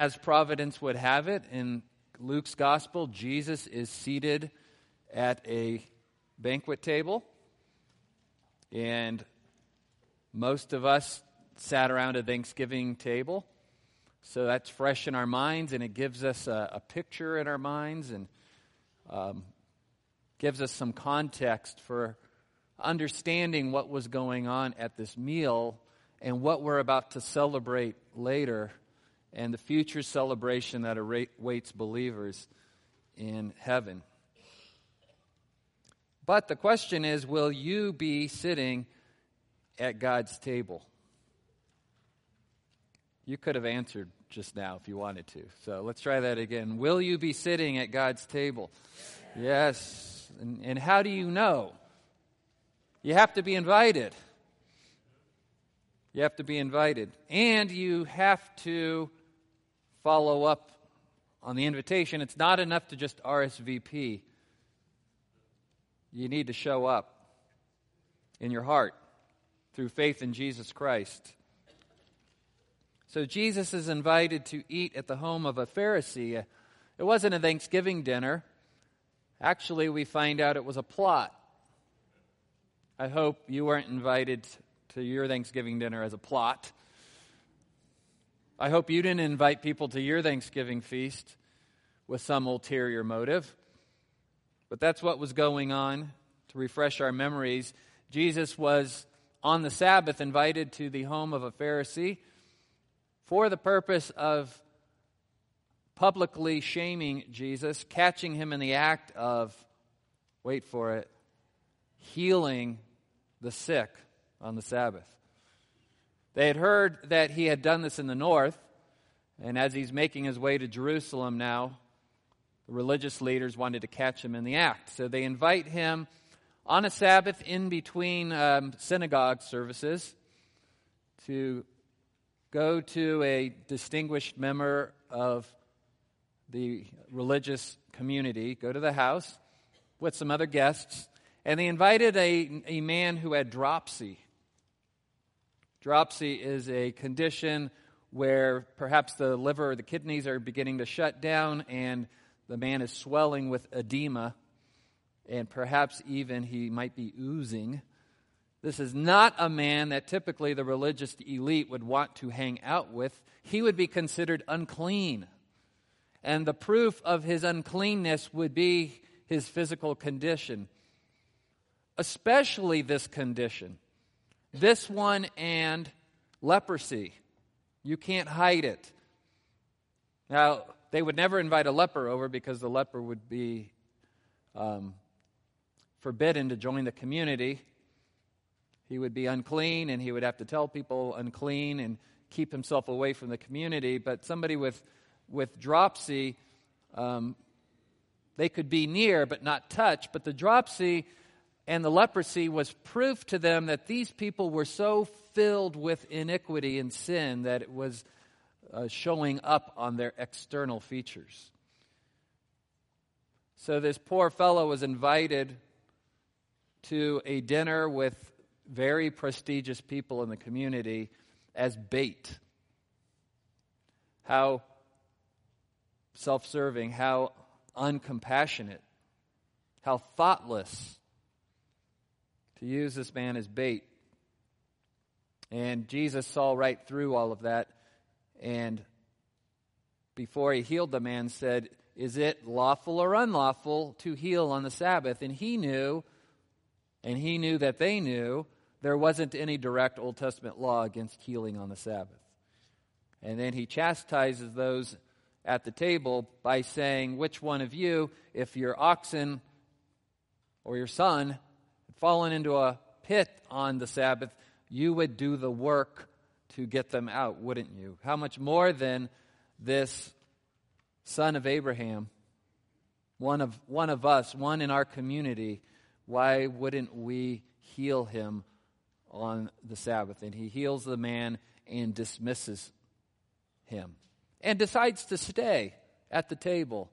As providence would have it, in Luke's gospel, Jesus is seated at a banquet table. And most of us sat around a Thanksgiving table. So that's fresh in our minds, and it gives us a, a picture in our minds and um, gives us some context for understanding what was going on at this meal and what we're about to celebrate later and the future celebration that awaits believers in heaven. But the question is will you be sitting at God's table? You could have answered just now if you wanted to. So let's try that again. Will you be sitting at God's table? Yes. yes. And, and how do you know? You have to be invited. You have to be invited. And you have to follow up on the invitation. It's not enough to just RSVP. You need to show up in your heart through faith in Jesus Christ. So Jesus is invited to eat at the home of a Pharisee. It wasn't a Thanksgiving dinner. Actually, we find out it was a plot. I hope you weren't invited to your Thanksgiving dinner as a plot. I hope you didn't invite people to your Thanksgiving feast with some ulterior motive. But that's what was going on to refresh our memories. Jesus was on the Sabbath invited to the home of a Pharisee for the purpose of publicly shaming Jesus, catching him in the act of, wait for it, healing the sick on the Sabbath. They had heard that he had done this in the north, and as he's making his way to Jerusalem now, the religious leaders wanted to catch him in the act. So they invite him on a Sabbath in between um, synagogue services to go to a distinguished member of the religious community, go to the house with some other guests, and they invited a, a man who had dropsy. Dropsy is a condition where perhaps the liver or the kidneys are beginning to shut down and the man is swelling with edema, and perhaps even he might be oozing. This is not a man that typically the religious elite would want to hang out with. He would be considered unclean. And the proof of his uncleanness would be his physical condition especially this condition. This one and leprosy. You can't hide it. Now, they would never invite a leper over because the leper would be um, forbidden to join the community. He would be unclean and he would have to tell people unclean and keep himself away from the community. But somebody with, with dropsy, um, they could be near but not touch. But the dropsy and the leprosy was proof to them that these people were so filled with iniquity and sin that it was uh, showing up on their external features. So this poor fellow was invited to a dinner with very prestigious people in the community as bait. How self serving, how uncompassionate, how thoughtless to use this man as bait. And Jesus saw right through all of that and before he healed the man said, Is it lawful or unlawful to heal on the Sabbath? And he knew, and he knew that they knew, there wasn't any direct Old Testament law against healing on the Sabbath. And then he chastises those at the table by saying, Which one of you, if your oxen or your son fallen into a pit on the Sabbath, you would do the work to get them out, wouldn't you? How much more than this son of Abraham, one of, one of us, one in our community, why wouldn't we heal him on the Sabbath? And he heals the man and dismisses him and decides to stay at the table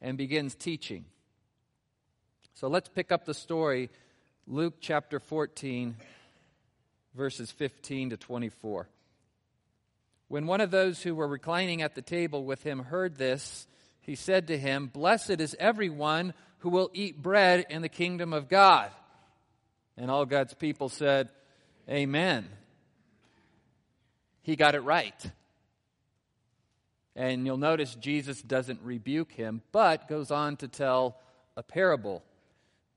and begins teaching. So let's pick up the story, Luke chapter 14, verses 15 to 24. When one of those who were reclining at the table with him heard this, he said to him, Blessed is everyone who will eat bread in the kingdom of God. And all God's people said, Amen. He got it right. And you'll notice Jesus doesn't rebuke him, but goes on to tell a parable.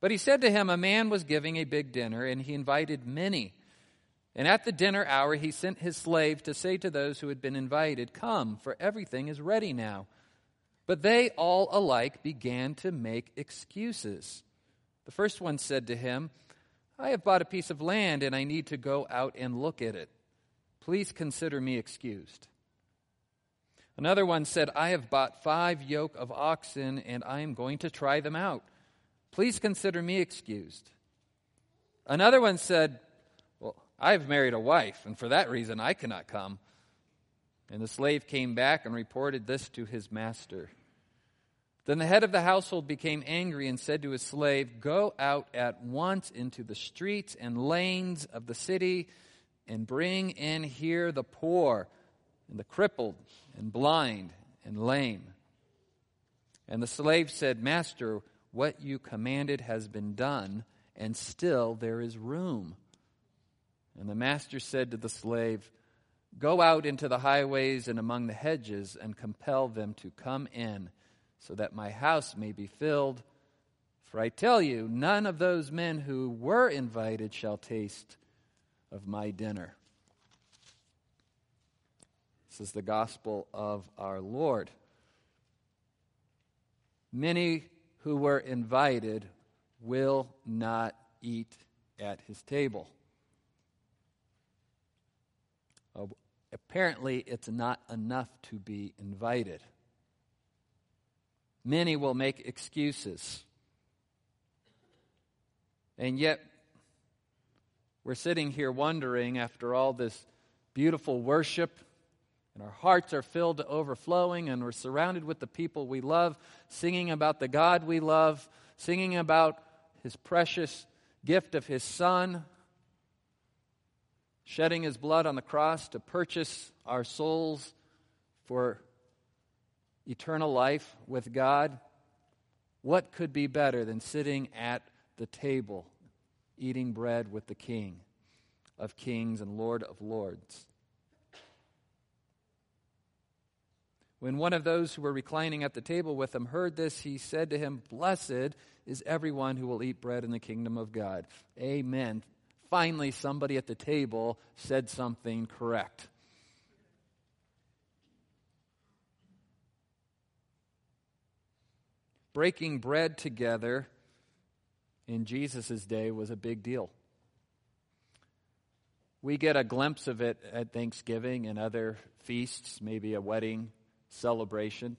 But he said to him, A man was giving a big dinner, and he invited many. And at the dinner hour, he sent his slave to say to those who had been invited, Come, for everything is ready now. But they all alike began to make excuses. The first one said to him, I have bought a piece of land, and I need to go out and look at it. Please consider me excused. Another one said, I have bought five yoke of oxen, and I am going to try them out. Please consider me excused. Another one said, Well, I have married a wife, and for that reason I cannot come. And the slave came back and reported this to his master. Then the head of the household became angry and said to his slave, Go out at once into the streets and lanes of the city and bring in here the poor and the crippled and blind and lame. And the slave said, Master, what you commanded has been done, and still there is room. And the master said to the slave, Go out into the highways and among the hedges and compel them to come in, so that my house may be filled. For I tell you, none of those men who were invited shall taste of my dinner. This is the gospel of our Lord. Many who were invited will not eat at his table. apparently it's not enough to be invited. Many will make excuses. And yet, we're sitting here wondering after all this beautiful worship, and our hearts are filled to overflowing, and we're surrounded with the people we love, singing about the God we love, singing about his precious gift of his Son shedding his blood on the cross to purchase our souls for eternal life with God, what could be better than sitting at the table eating bread with the King of kings and Lord of lords? When one of those who were reclining at the table with him heard this, he said to him, Blessed is everyone who will eat bread in the kingdom of God. Amen finally somebody at the table said something correct. Breaking bread together in Jesus' day was a big deal. We get a glimpse of it at Thanksgiving and other feasts, maybe a wedding celebration.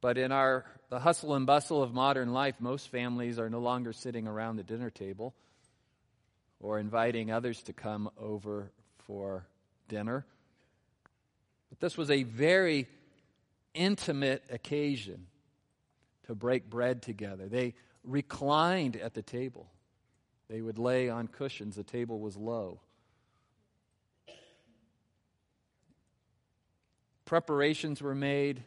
But in our the hustle and bustle of modern life, most families are no longer sitting around the dinner table or inviting others to come over for dinner. But this was a very intimate occasion to break bread together. They reclined at the table, they would lay on cushions, the table was low. Preparations were made.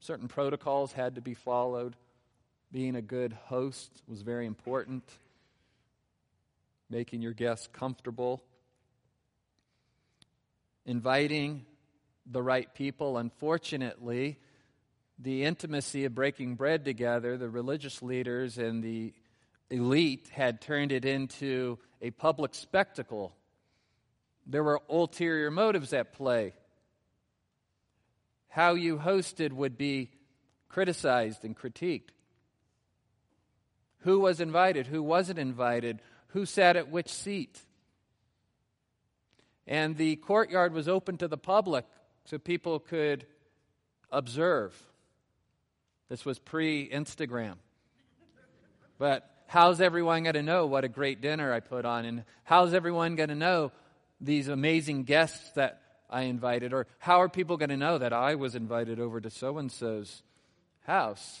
Certain protocols had to be followed. Being a good host was very important making your guests comfortable, inviting the right people. Unfortunately, the intimacy of breaking bread together, the religious leaders and the elite had turned it into a public spectacle. There were ulterior motives at play. How you hosted would be criticized and critiqued. Who was invited? Who wasn't invited? who sat at which seat. And the courtyard was open to the public so people could observe. This was pre Instagram. But how's everyone going to know what a great dinner I put on? And how's everyone going to know these amazing guests that I invited? Or how are people going to know that I was invited over to so and so's house?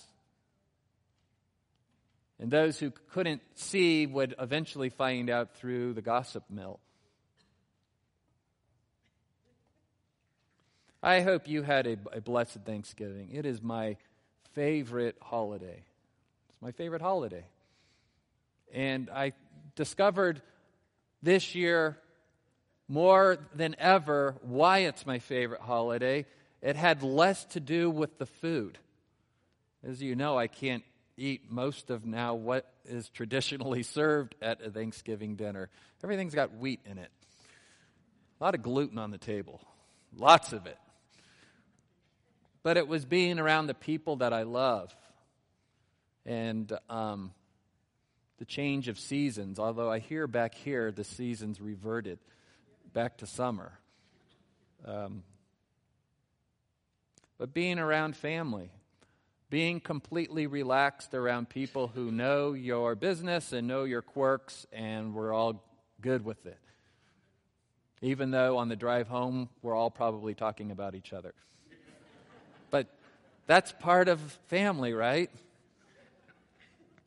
And those who couldn't see would eventually find out through the gossip mill. I hope you had a, a blessed Thanksgiving. It is my favorite holiday. It's my favorite holiday. And I discovered this year more than ever why it's my favorite holiday. It had less to do with the food. As you know, I can't eat most of now what is traditionally served at a Thanksgiving dinner. Everything's got wheat in it, a lot of gluten on the table, lots of it but it was being around the people that I love and um, the change of seasons. Although I hear back here the seasons reverted back to summer. Um, but being around family, being completely relaxed around people who know your business and know your quirks, and we're all good with it. Even though on the drive home, we're all probably talking about each other. But that's part of family, right?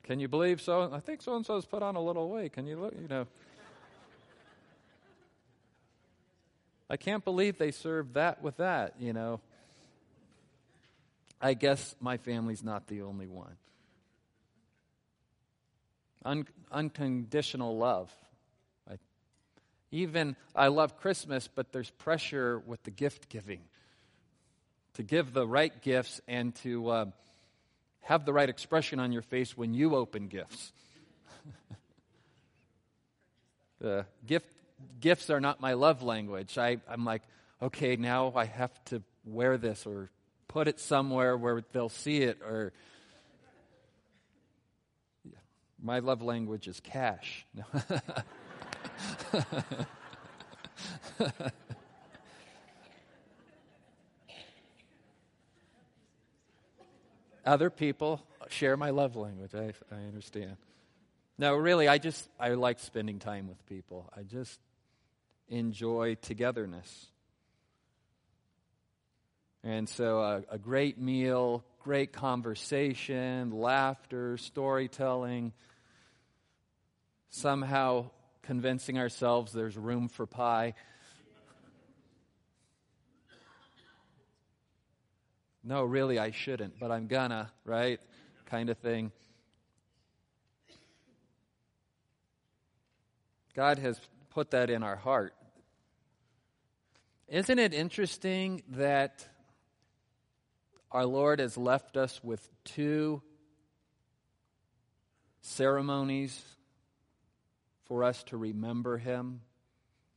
Can you believe so? I think so and so's put on a little weight. Can you look? You know. I can't believe they served that with that, you know. I guess my family's not the only one. Un- unconditional love. I, even I love Christmas, but there's pressure with the gift giving to give the right gifts and to uh, have the right expression on your face when you open gifts. the gift, gifts are not my love language. I, I'm like, okay, now I have to wear this or put it somewhere where they'll see it or my love language is cash. Other people share my love language. I, I understand. No, really, I just I like spending time with people. I just enjoy togetherness. And so, uh, a great meal, great conversation, laughter, storytelling, somehow convincing ourselves there's room for pie. no, really, I shouldn't, but I'm gonna, right? Kind of thing. God has put that in our heart. Isn't it interesting that our Lord has left us with two ceremonies for us to remember Him?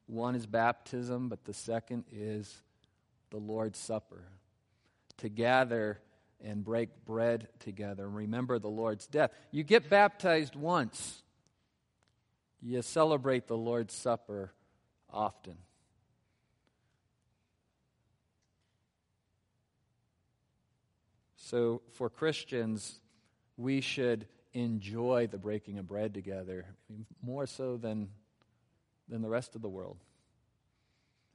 One is baptism, but the second is the Lord's Supper to gather and break bread together and remember the Lord's death. You get baptized once, you celebrate the Lord's Supper often. So, for Christians, we should enjoy the breaking of bread together more so than, than the rest of the world.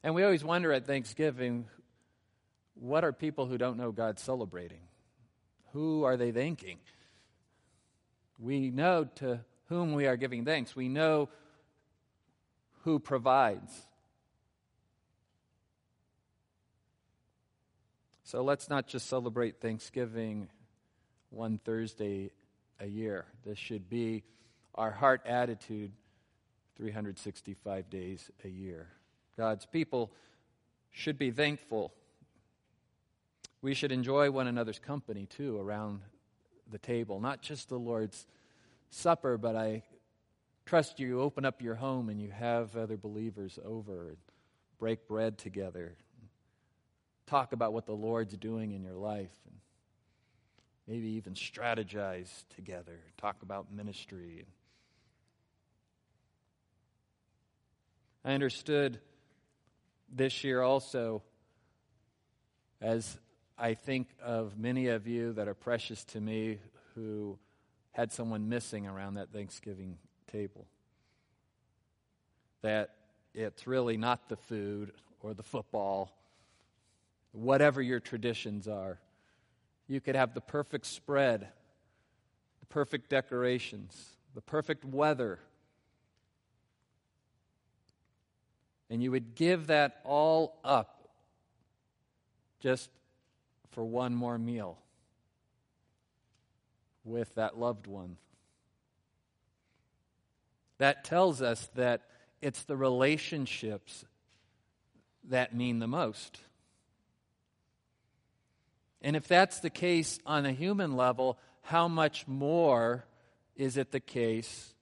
And we always wonder at Thanksgiving what are people who don't know God celebrating? Who are they thanking? We know to whom we are giving thanks. We know who provides. So let's not just celebrate Thanksgiving one Thursday a year. This should be our heart attitude 365 days a year. God's people should be thankful we should enjoy one another's company too around the table, not just the Lord's Supper, but I trust you open up your home and you have other believers over and break bread together. Talk about what the Lord's doing in your life and maybe even strategize together. Talk about ministry. I understood this year also as I think of many of you that are precious to me who had someone missing around that Thanksgiving table. That it's really not the food or the football, whatever your traditions are. You could have the perfect spread, the perfect decorations, the perfect weather. And you would give that all up just for one more meal with that loved one. That tells us that it's the relationships that mean the most. And if that's the case on a human level, how much more is it the case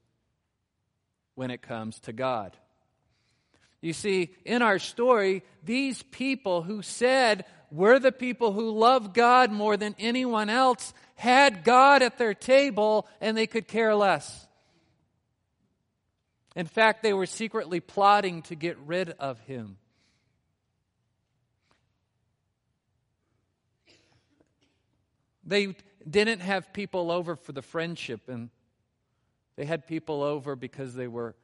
when it comes to God? You see, in our story, these people who said we're the people who love God more than anyone else had God at their table and they could care less. In fact, they were secretly plotting to get rid of him. They didn't have people over for the friendship, and they had people over because they were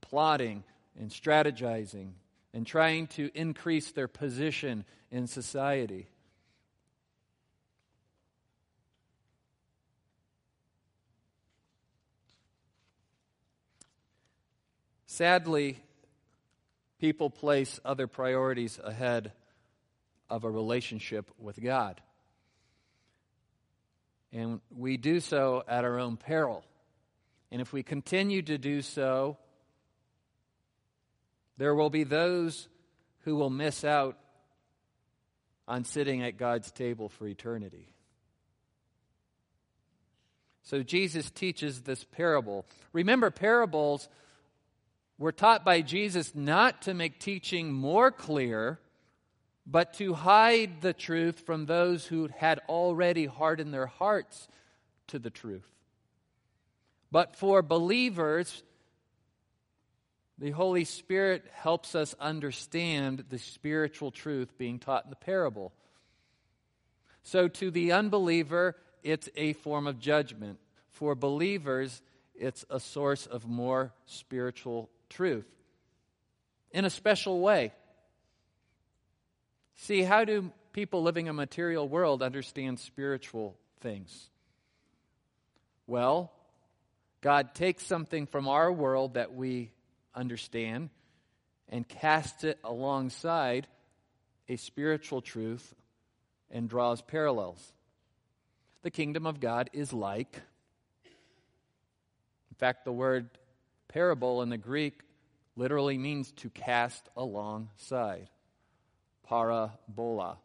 plotting and strategizing and trying to increase their position in society. Sadly, people place other priorities ahead of a relationship with God. And we do so at our own peril. And if we continue to do so, there will be those who will miss out on sitting at God's table for eternity. So Jesus teaches this parable. Remember, parables were taught by Jesus not to make teaching more clear, but to hide the truth from those who had already hardened their hearts to the truth. But for believers, the Holy Spirit helps us understand the spiritual truth being taught in the parable. So, to the unbeliever, it's a form of judgment. For believers, it's a source of more spiritual truth in a special way. See, how do people living in a material world understand spiritual things? Well, God takes something from our world that we understand and casts it alongside a spiritual truth and draws parallels. The kingdom of God is like. In fact, the word parable in the Greek literally means to cast alongside parabola.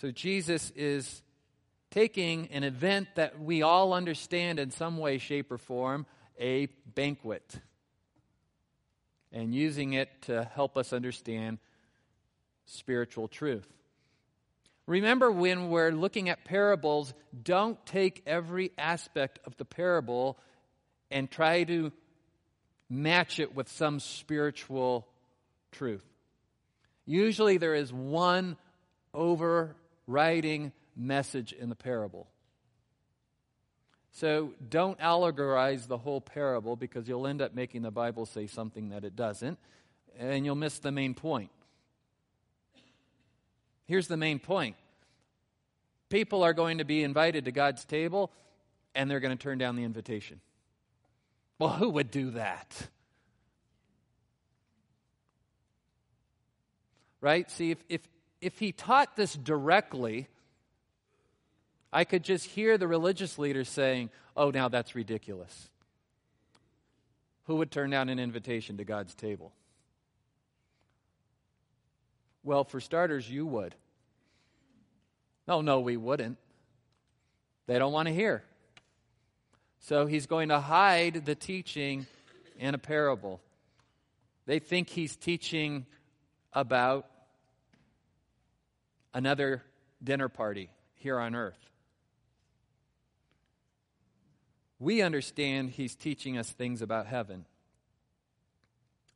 So Jesus is taking an event that we all understand in some way, shape, or form, a banquet, and using it to help us understand spiritual truth. Remember, when we're looking at parables, don't take every aspect of the parable and try to match it with some spiritual truth. Usually there is one overriding message in the parable. So don't allegorize the whole parable because you'll end up making the Bible say something that it doesn't, and you'll miss the main point. Here's the main point people are going to be invited to God's table, and they're going to turn down the invitation. Well, who would do that? right? See, if, if, if he taught this directly, I could just hear the religious leaders saying, oh, now that's ridiculous. Who would turn down an invitation to God's table? Well, for starters, you would. No, no, we wouldn't. They don't want to hear. So he's going to hide the teaching in a parable. They think he's teaching about another dinner party here on earth. We understand he's teaching us things about heaven.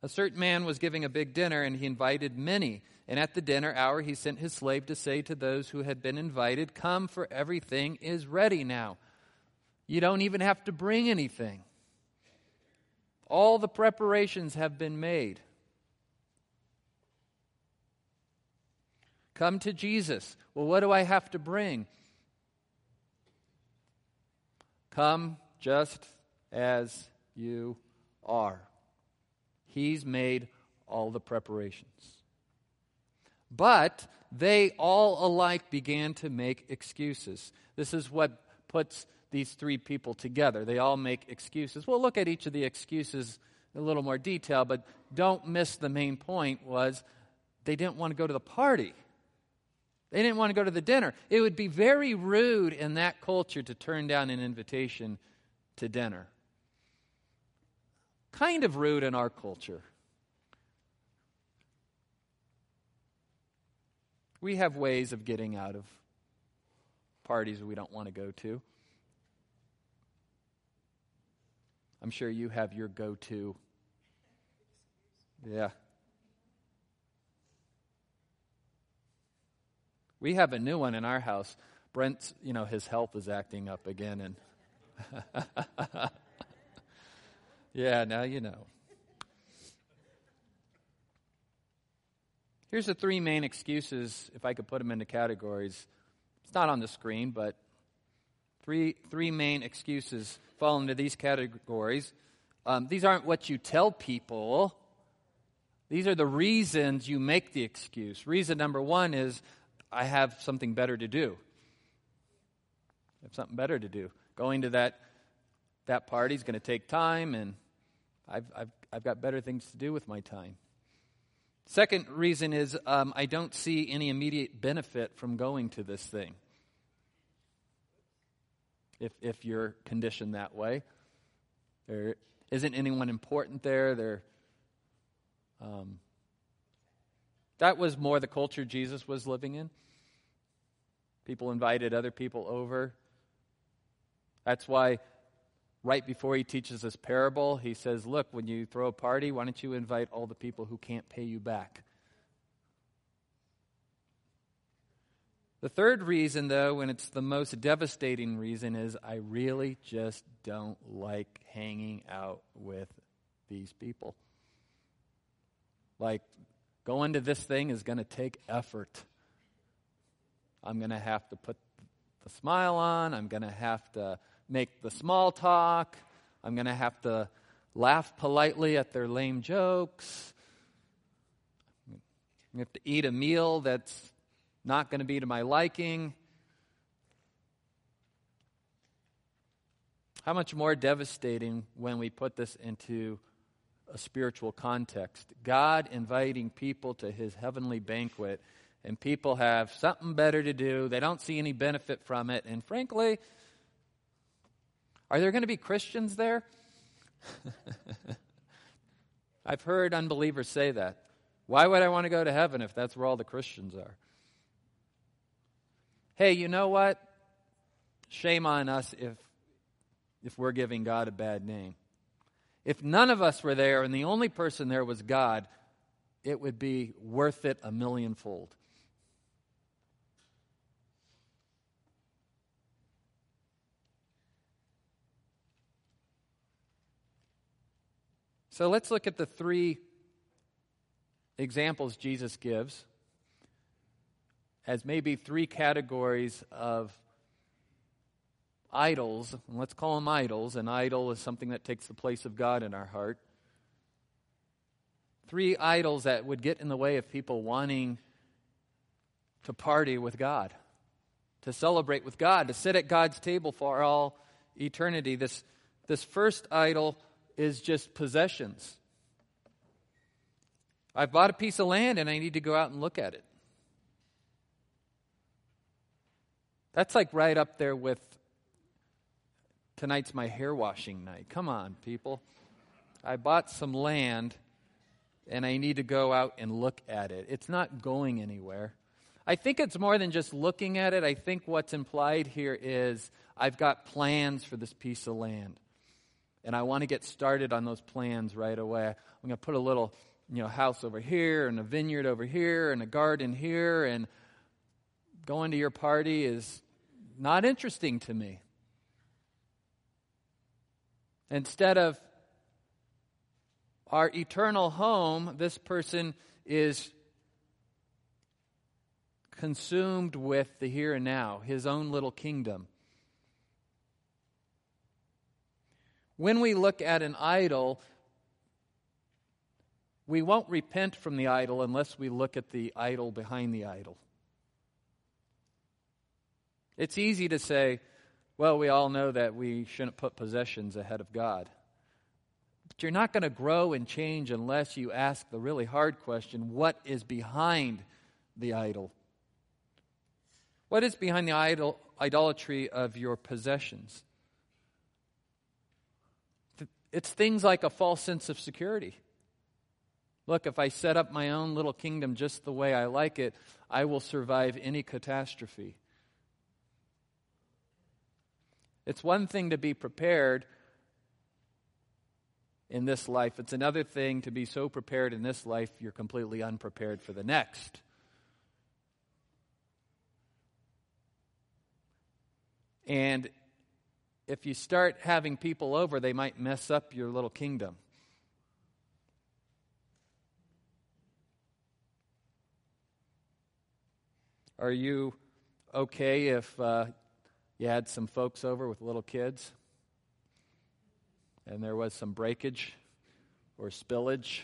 A certain man was giving a big dinner, and he invited many. And at the dinner hour, he sent his slave to say to those who had been invited, Come, for everything is ready now. You don't even have to bring anything. All the preparations have been made. Come to Jesus. Well, what do I have to bring? Come just as you are. He's made all the preparations. But they all alike began to make excuses. This is what puts these three people together. They all make excuses. We'll look at each of the excuses in a little more detail, but don't miss the main point was they didn't want to go to the party. They didn't want to go to the dinner. It would be very rude in that culture to turn down an invitation to dinner. Kind of rude in our culture. We have ways of getting out of parties we don't want to go to. I'm sure you have your go to. Yeah. We have a new one in our house. Brent's, you know, his health is acting up again and Yeah, now you know. Here's the three main excuses, if I could put them into categories. It's not on the screen, but three, three main excuses fall into these categories. Um, these aren't what you tell people, these are the reasons you make the excuse. Reason number one is I have something better to do. I have something better to do. Going to that, that party is going to take time, and I've, I've, I've got better things to do with my time. Second reason is um, I don't see any immediate benefit from going to this thing. If, if you're conditioned that way, there isn't anyone important there. There, um, that was more the culture Jesus was living in. People invited other people over. That's why right before he teaches this parable, he says, Look, when you throw a party, why don't you invite all the people who can't pay you back? The third reason, though, and it's the most devastating reason, is I really just don't like hanging out with these people. Like, going to this thing is going to take effort. I'm going to have to put the smile on. I'm going to have to make the small talk. I'm going to have to laugh politely at their lame jokes. I have to eat a meal that's not going to be to my liking. How much more devastating when we put this into a spiritual context? God inviting people to his heavenly banquet, and people have something better to do. They don't see any benefit from it. And frankly, are there going to be Christians there? I've heard unbelievers say that. Why would I want to go to heaven if that's where all the Christians are? Hey, you know what? Shame on us if, if we're giving God a bad name. If none of us were there and the only person there was God, it would be worth it a millionfold. So let's look at the three examples Jesus gives as maybe three categories of idols. Let's call them idols. An idol is something that takes the place of God in our heart. Three idols that would get in the way of people wanting to party with God, to celebrate with God, to sit at God's table for all eternity. This, this first idol is just possessions. I've bought a piece of land and I need to go out and look at it. That's like right up there with tonight's my hair washing night. Come on, people. I bought some land and I need to go out and look at it. It's not going anywhere. I think it's more than just looking at it. I think what's implied here is I've got plans for this piece of land and I want to get started on those plans right away. I'm going to put a little, you know, house over here and a vineyard over here and a garden here and going to your party is not interesting to me. Instead of our eternal home, this person is consumed with the here and now, his own little kingdom. When we look at an idol, we won't repent from the idol unless we look at the idol behind the idol. It's easy to say, well, we all know that we shouldn't put possessions ahead of God. But you're not going to grow and change unless you ask the really hard question what is behind the idol? What is behind the idol, idolatry of your possessions? It's things like a false sense of security. Look, if I set up my own little kingdom just the way I like it, I will survive any catastrophe. It's one thing to be prepared in this life, it's another thing to be so prepared in this life you're completely unprepared for the next. And if you start having people over, they might mess up your little kingdom. Are you okay if uh, you had some folks over with little kids and there was some breakage or spillage?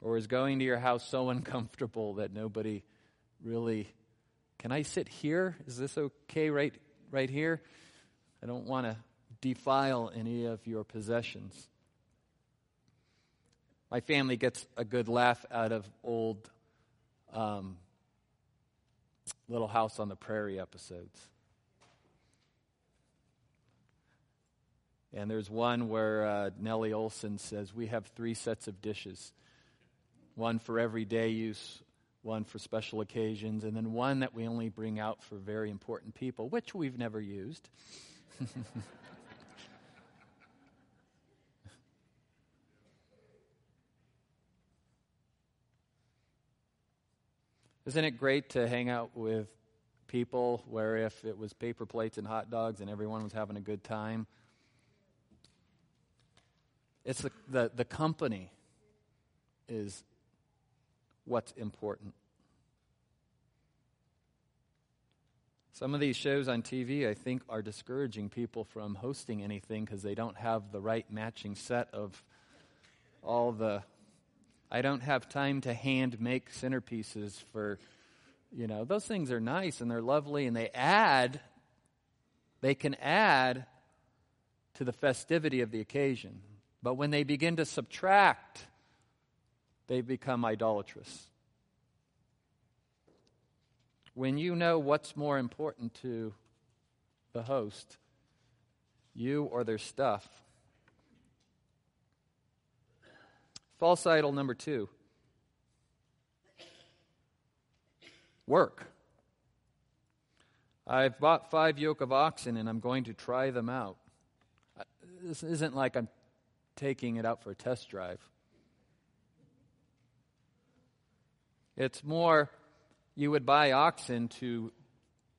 Or is going to your house so uncomfortable that nobody really can I sit here? Is this okay right right here? I don't want to defile any of your possessions. My family gets a good laugh out of old um, Little House on the Prairie episodes. And there's one where uh, Nellie Oleson says, We have three sets of dishes one for everyday use, one for special occasions, and then one that we only bring out for very important people, which we've never used. Isn't it great to hang out with people where if it was paper plates and hot dogs and everyone was having a good time? It's the, the, the company is what's important. Some of these shows on TV, I think, are discouraging people from hosting anything because they don't have the right matching set of all the I don't have time to hand make centerpieces for, you know, those things are nice and they're lovely and they add, they can add to the festivity of the occasion. But when they begin to subtract, they become idolatrous. When you know what's more important to the host, you or their stuff, False idol number two work. I've bought five yoke of oxen and I'm going to try them out. This isn't like I'm taking it out for a test drive. It's more you would buy oxen to,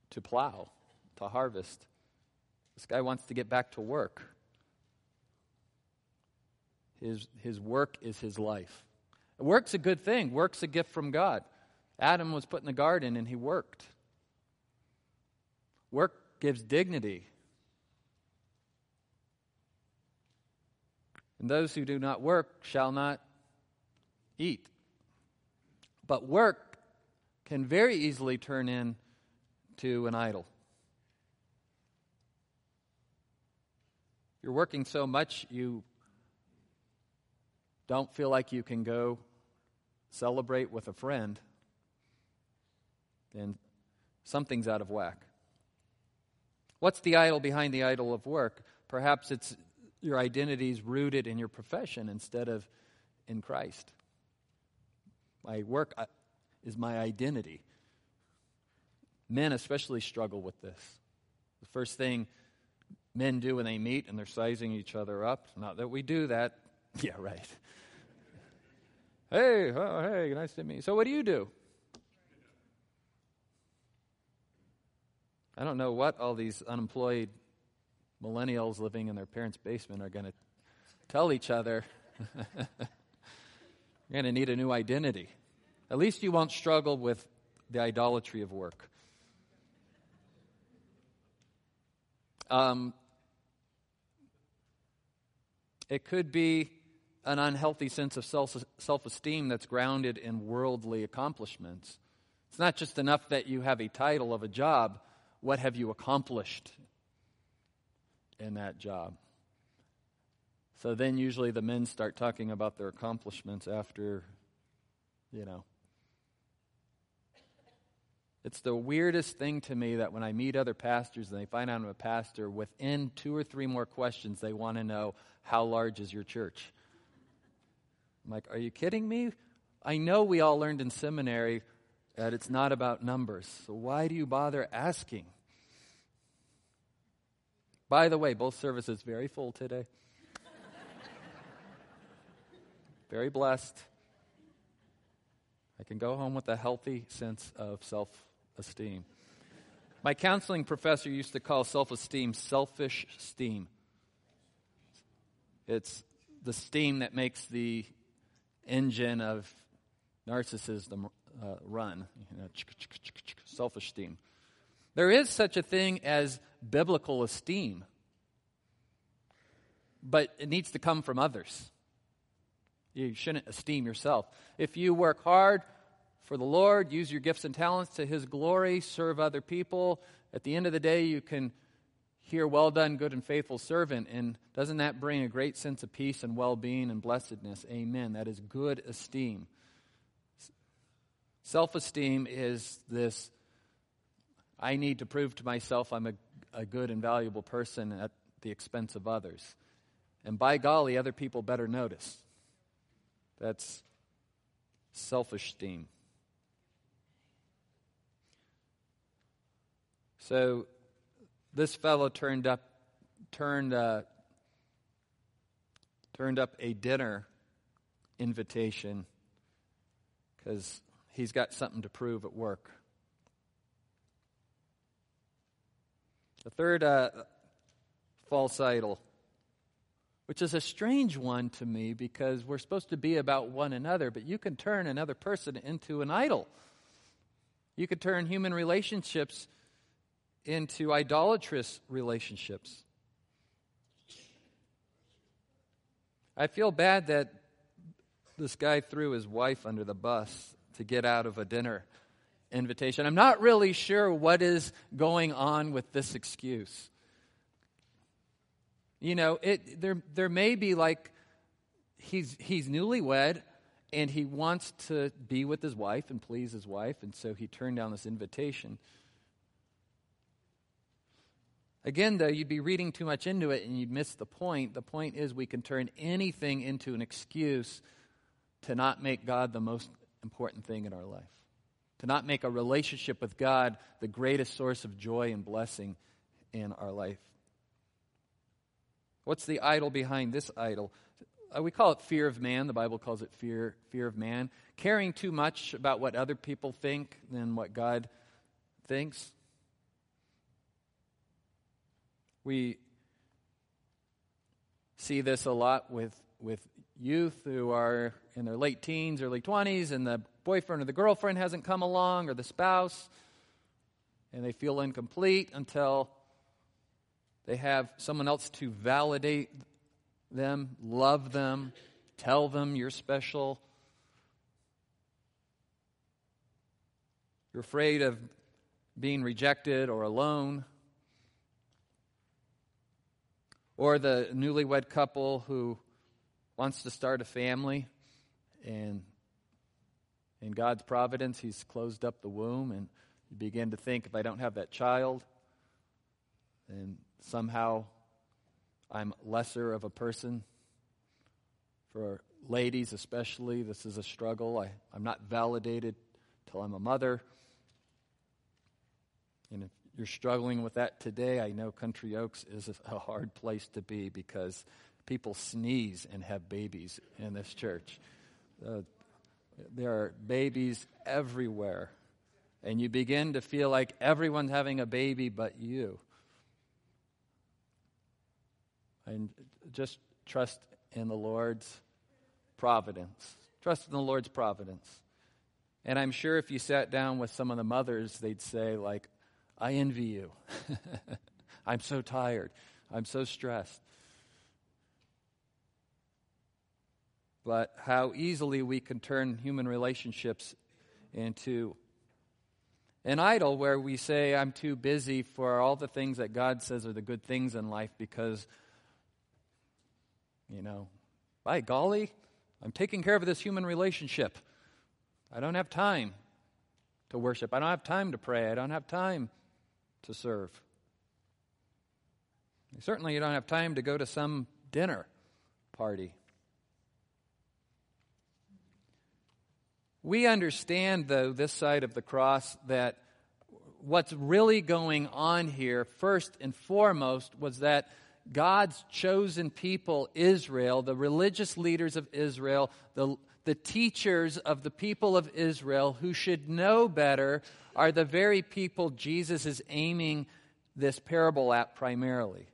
to plow, to harvest. This guy wants to get back to work. His, his work is his life. Work's a good thing, work's a gift from God. Adam was put in the garden and he worked. Work gives dignity. And those who do not work shall not eat. But work can very easily turn into an idol. You're working so much, you don't feel like you can go celebrate with a friend, then something's out of whack. What's the idol behind the idol of work? Perhaps it's your identity is rooted in your profession instead of in Christ. My work uh, is my identity. Men especially struggle with this. The first thing men do when they meet and they're sizing each other up, not that we do that, Yeah, right. Hey, oh, hey, nice to meet you. So, what do you do? I don't know what all these unemployed millennials living in their parents' basement are going to tell each other. You're going to need a new identity. At least you won't struggle with the idolatry of work. Um, it could be an unhealthy sense of self esteem that's grounded in worldly accomplishments. It's not just enough that you have a title of a job. What have you accomplished in that job? So then usually the men start talking about their accomplishments after, you know. It's the weirdest thing to me that when I meet other pastors and they find out I'm a pastor, within two or three more questions, they want to know how large is your church? I'm like, are you kidding me? I know we all learned in seminary that it's not about numbers. So why do you bother asking? By the way, both services very full today. very blessed. I can go home with a healthy sense of self esteem. My counseling professor used to call self esteem selfish steam. It's the steam that makes the engine of narcissism uh, run, you know, selfish esteem. There is such a thing as biblical esteem, but it needs to come from others. You shouldn't esteem yourself. If you work hard for the Lord, use your gifts and talents to His glory, serve other people, at the end of the day, you can hear, Well done, good and faithful servant. And doesn't that bring a great sense of peace and well being and blessedness? Amen. That is good esteem. Self esteem is this I need to prove to myself I'm a, a good and valuable person at the expense of others. And by golly, other people better notice. That's selfish esteem. So this fellow turned up turned uh, turned up a dinner invitation because he's got something to prove at work. The third uh, false idol, which is a strange one to me because we're supposed to be about one another, but you can turn another person into an idol. You could turn human relationships into idolatrous relationships. I feel bad that this guy threw his wife under the bus to get out of a dinner invitation. I'm not really sure what is going on with this excuse. You know, it, there, there may be like he's, he's newlywed and he wants to be with his wife and please his wife, and so he turned down this invitation. Again, though, you'd be reading too much into it and you'd miss the point. The point is, we can turn anything into an excuse to not make God the most important thing in our life, to not make a relationship with God the greatest source of joy and blessing in our life. What's the idol behind this idol? Uh, we call it fear of man. The Bible calls it fear, fear of man. Caring too much about what other people think than what God thinks. We see this a lot with, with youth who are in their late teens, early 20s, and the boyfriend or the girlfriend hasn't come along, or the spouse, and they feel incomplete until they have someone else to validate them, love them, tell them you're special. You're afraid of being rejected or alone. Or the newlywed couple who wants to start a family and in God's providence, He's closed up the womb, and you begin to think if I don't have that child, then somehow I'm lesser of a person. For ladies, especially, this is a struggle. I, I'm not validated till I'm a mother. And if you're struggling with that today, I know Country Oaks is a hard place to be because people sneeze and have babies in this church. Uh, there are babies everywhere. And you begin to feel like everyone's having a baby but you. And just trust in the Lord's providence. Trust in the Lord's providence. And I'm sure if you sat down with some of the mothers, they'd say, like, I envy you. I'm so tired. I'm so stressed. but how easily we can turn human relationships into an idol where we say, I'm too busy for all the things that God says are the good things in life because, you know, by golly, I'm taking care of this human relationship. I don't have time to worship. I don't have time to pray. I don't have time to serve. Certainly, you don't have time to go to some dinner party. We understand, though, this side of the cross, that what's really going on here, first and foremost, was that God's chosen people, Israel, the religious leaders of Israel, the, the teachers of the people of Israel, who should know better, are the very people Jesus is aiming this parable at primarily.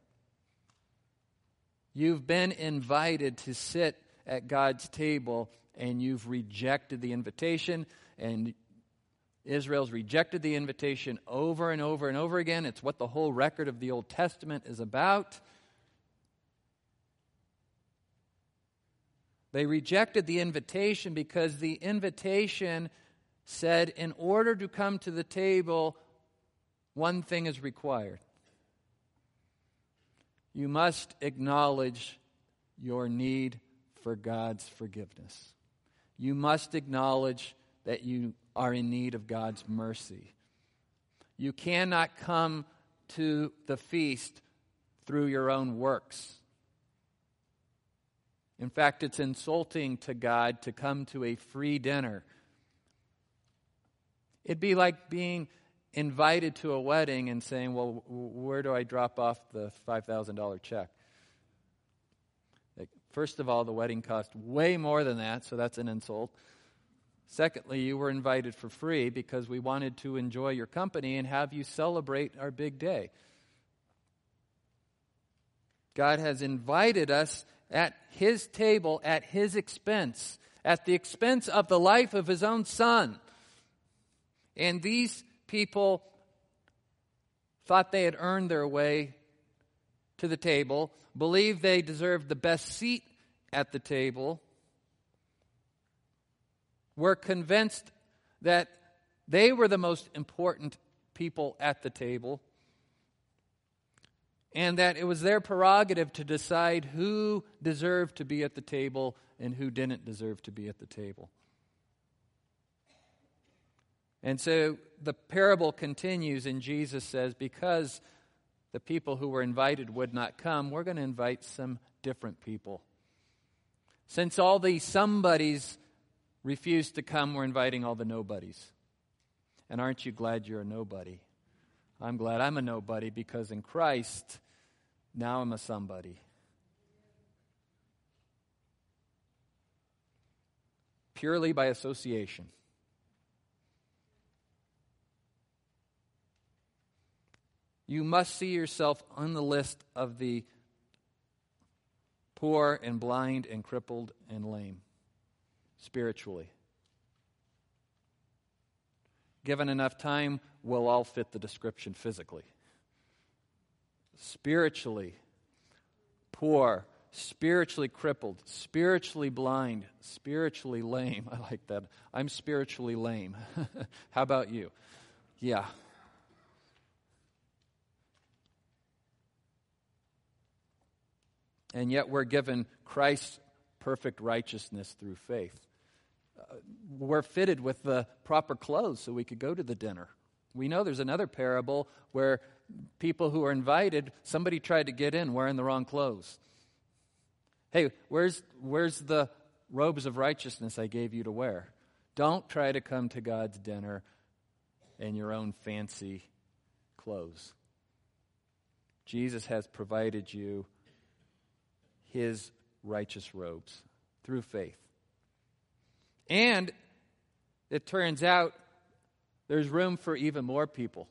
You've been invited to sit at God's table and you've rejected the invitation, and Israel's rejected the invitation over and over and over again. It's what the whole record of the Old Testament is about. They rejected the invitation because the invitation said, in order to come to the table, one thing is required. You must acknowledge your need for God's forgiveness you must acknowledge that you are in need of God's mercy. You cannot come to the feast through your own works. In fact, it's insulting to God to come to a free dinner. It'd be like being invited to a wedding and saying, Well, where do I drop off the $5,000 check? First of all, the wedding cost way more than that, so that's an insult. Secondly, you were invited for free because we wanted to enjoy your company and have you celebrate our big day. God has invited us at His table at His expense, at the expense of the life of His own Son. And these people thought they had earned their way to the table, believed they deserved the best seat at the table, were convinced that they were the most important people at the table, and that it was their prerogative to decide who deserved to be at the table and who didn't deserve to be at the table. And so the parable continues, and Jesus says, Because the people who were invited would not come, we're going to invite some different people. Since all the somebodies refused to come, we're inviting all the nobodies. And aren't you glad you're a nobody? I'm glad I'm a nobody because in Christ, now I'm a somebody. Purely by association. You must see yourself on the list of the poor and blind and crippled and lame spiritually. Given enough time, we'll all fit the description physically. Spiritually poor, spiritually crippled, spiritually blind, spiritually lame. I like that. I'm spiritually lame. How about you? Yeah. And yet we're given Christ's perfect righteousness through faith. Uh, we're fitted with the proper clothes so we could go to the dinner. We know there's another parable where people who are invited, somebody tried to get in wearing the wrong clothes. Hey, where's, where's the robes of righteousness I gave you to wear? Don't try to come to God's dinner in your own fancy clothes. Jesus has provided you his righteous robes through faith. And it turns out there's room for even more people.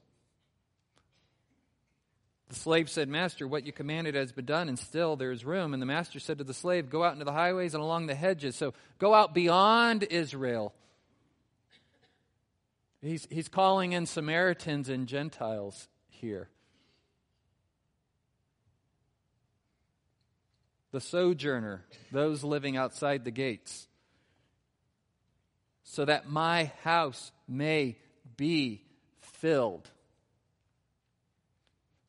The slave said, Master, what you commanded has been done, and still there is room. And the master said to the slave, Go out into the highways and along the hedges. So go out beyond Israel. He's, he's calling in Samaritans and Gentiles here. The sojourner, those living outside the gates, so that my house may be filled.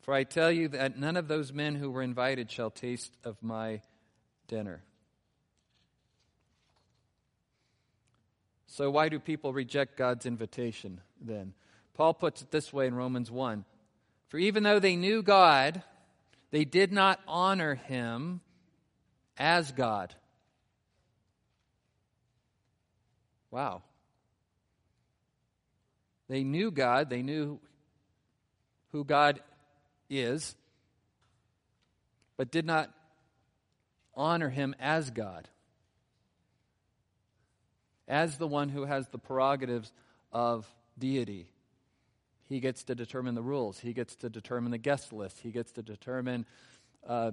For I tell you that none of those men who were invited shall taste of my dinner. So, why do people reject God's invitation then? Paul puts it this way in Romans 1 For even though they knew God, they did not honor him as God. Wow. They knew God, they knew who God is, but did not honor him as God, as the one who has the prerogatives of deity. He gets to determine the rules, he gets to determine the guest list, he gets to determine. Uh,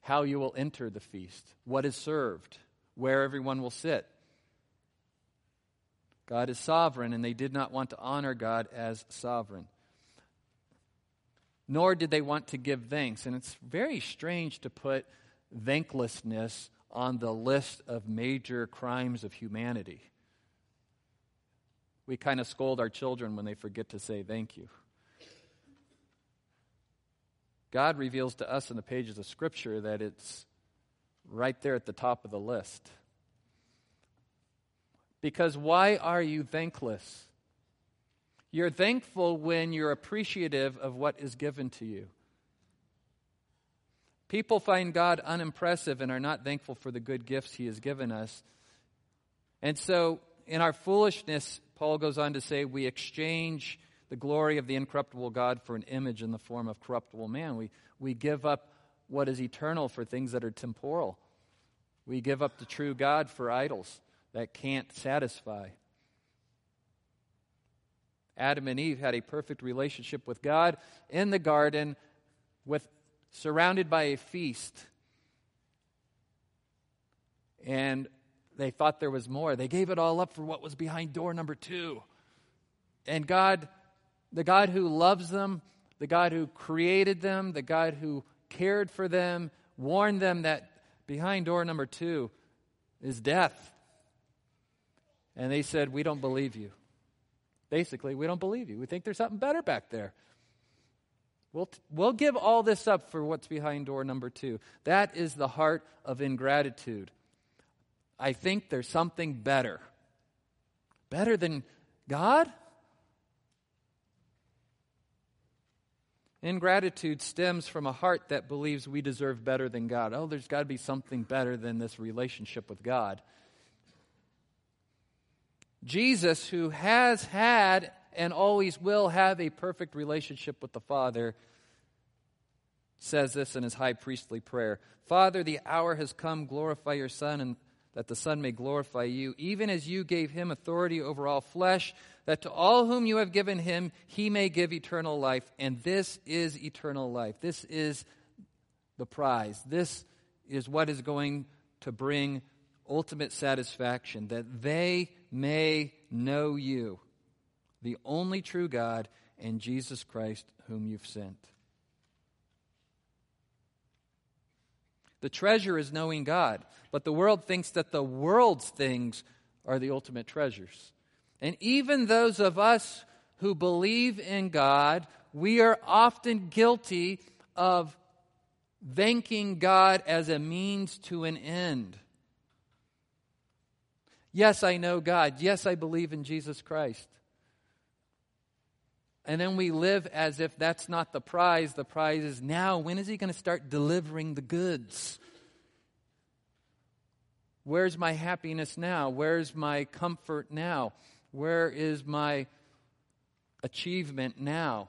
how you will enter the feast, what is served, where everyone will sit. God is sovereign, and they did not want to honor God as sovereign. Nor did they want to give thanks. And it's very strange to put thanklessness on the list of major crimes of humanity. We kind of scold our children when they forget to say thank you. God reveals to us in the pages of Scripture that it's right there at the top of the list. Because why are you thankless? You're thankful when you're appreciative of what is given to you. People find God unimpressive and are not thankful for the good gifts He has given us. And so, in our foolishness, Paul goes on to say, we exchange the glory of the incorruptible God for an image in the form of corruptible man. We, we give up what is eternal for things that are temporal. We give up the true God for idols that can't satisfy. Adam and Eve had a perfect relationship with God in the garden with surrounded by a feast. And they thought there was more. They gave it all up for what was behind door number 2. And God, the God who loves them, the God who created them, the God who cared for them, warned them that behind door number 2 is death. And they said, We don't believe you. Basically, we don't believe you. We think there's something better back there. We'll, t- we'll give all this up for what's behind door number two. That is the heart of ingratitude. I think there's something better. Better than God? Ingratitude stems from a heart that believes we deserve better than God. Oh, there's got to be something better than this relationship with God. Jesus, who has had and always will have a perfect relationship with the Father, says this in his high priestly prayer Father, the hour has come, glorify your Son, and that the Son may glorify you, even as you gave him authority over all flesh, that to all whom you have given him, he may give eternal life. And this is eternal life. This is the prize. This is what is going to bring ultimate satisfaction, that they may know you, the only true God, and Jesus Christ, whom you've sent. The treasure is knowing God, but the world thinks that the world's things are the ultimate treasures. And even those of us who believe in God, we are often guilty of thanking God as a means to an end. Yes, I know God. Yes, I believe in Jesus Christ. And then we live as if that's not the prize. The prize is now, when is he going to start delivering the goods? Where's my happiness now? Where's my comfort now? Where is my achievement now?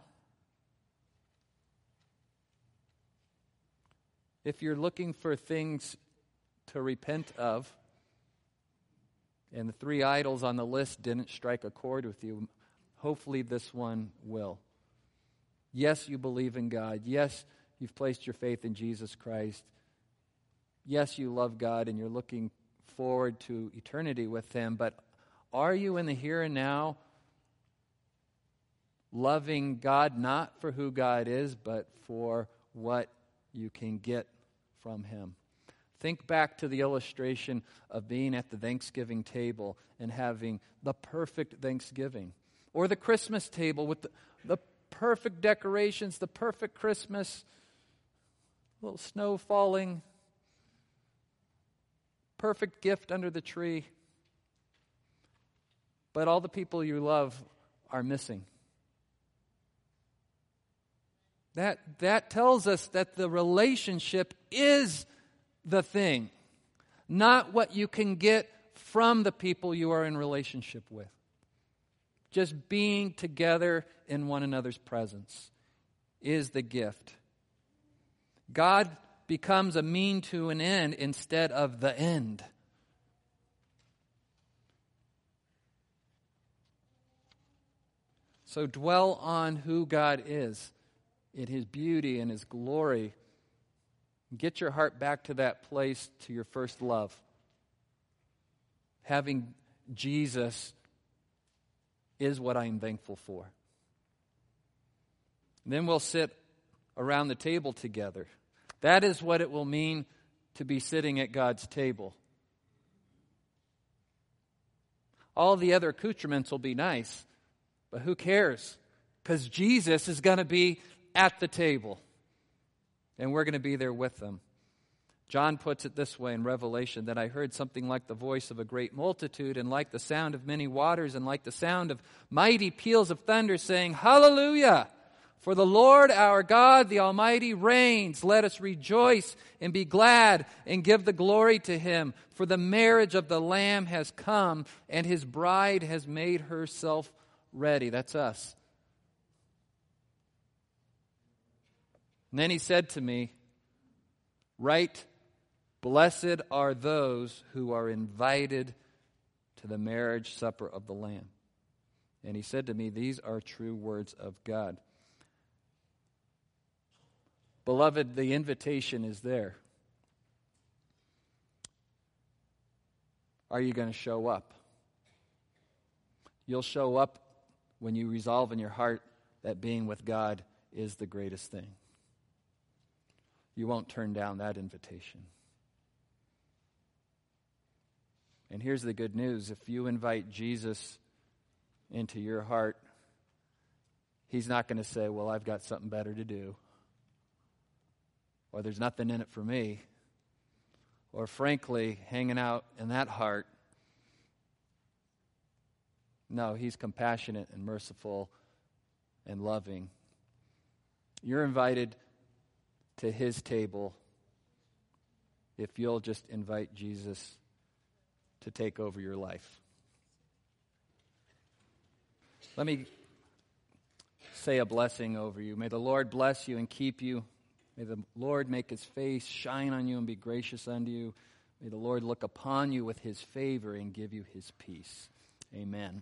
If you're looking for things to repent of, and the three idols on the list didn't strike a chord with you, hopefully this one will. Yes, you believe in God. Yes, you've placed your faith in Jesus Christ. Yes, you love God and you're looking forward to eternity with Him, but are you in the here and now loving God not for who God is, but for what you can get from Him. Think back to the illustration of being at the Thanksgiving table and having the perfect Thanksgiving, or the Christmas table with the, the perfect decorations, the perfect Christmas, little snow falling, perfect gift under the tree. But all the people you love are missing. That, that tells us that the relationship is the thing, not what you can get from the people you are in relationship with. Just being together in one another's presence is the gift. God becomes a mean to an end instead of the end. So dwell on who God is in his beauty and his glory. Get your heart back to that place, to your first love. Having Jesus is what I am thankful for. then we'll sit around the table together. That is what it will mean to be sitting at God's table. All the other accoutrements will be nice, but who cares? Because Jesus is going to be at the table, and we're going to be there with them. John puts it this way in Revelation that I heard something like the voice of a great multitude, and like the sound of many waters, and like the sound of mighty peals of thunder, saying, Hallelujah! For the Lord our God, the Almighty, reigns. Let us rejoice and be glad and give the glory to him. For the marriage of the Lamb has come, and his bride has made herself ready. That's us. And then he said to me, Write, blessed are those who are invited to the marriage supper of the Lamb. And he said to me, These are true words of God. Beloved, the invitation is there. Are you going to show up? You'll show up when you resolve in your heart that being with God is the greatest thing you won't turn down that invitation. And here's the good news if you invite Jesus into your heart, he's not going to say, Well, I've got something better to do, or there's nothing in it for me, or frankly, hanging out in that heart. No, he's compassionate and merciful and loving. You're invited to his table if you'll just invite Jesus to take over your life. Let me say a blessing over you. May the Lord bless you and keep you. May the Lord make his face shine on you and be gracious unto you. May the Lord look upon you with his favor and give you his peace. Amen.